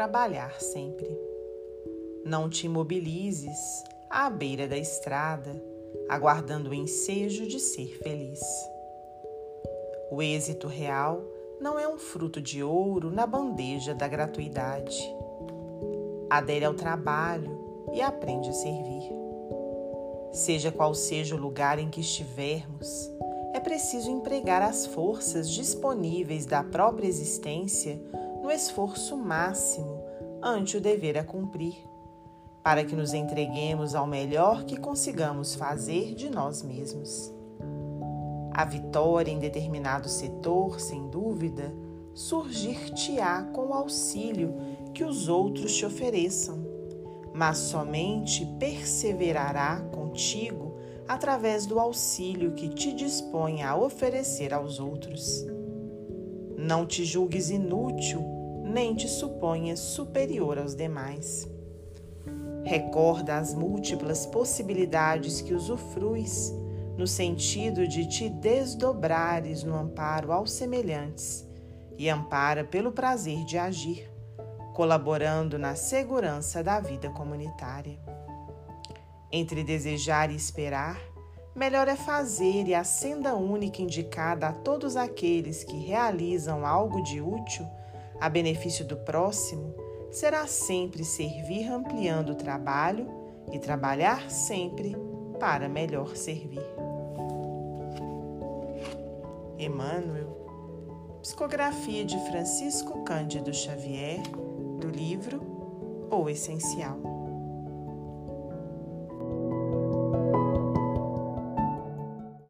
trabalhar sempre. Não te imobilizes à beira da estrada, aguardando o ensejo de ser feliz. O êxito real não é um fruto de ouro na bandeja da gratuidade. Adere ao trabalho e aprende a servir. Seja qual seja o lugar em que estivermos, é preciso empregar as forças disponíveis da própria existência esforço máximo ante o dever a cumprir, para que nos entreguemos ao melhor que consigamos fazer de nós mesmos. A vitória em determinado setor, sem dúvida, surgir-te-á com o auxílio que os outros te ofereçam, mas somente perseverará contigo através do auxílio que te dispõe a oferecer aos outros. Não te julgues inútil, nem te suponhas superior aos demais. Recorda as múltiplas possibilidades que usufruis, no sentido de te desdobrares no amparo aos semelhantes, e ampara pelo prazer de agir, colaborando na segurança da vida comunitária. Entre desejar e esperar, melhor é fazer e a senda única indicada a todos aqueles que realizam algo de útil a benefício do próximo será sempre servir ampliando o trabalho e trabalhar sempre para melhor servir. Emmanuel, psicografia de Francisco Cândido Xavier, do livro O Essencial.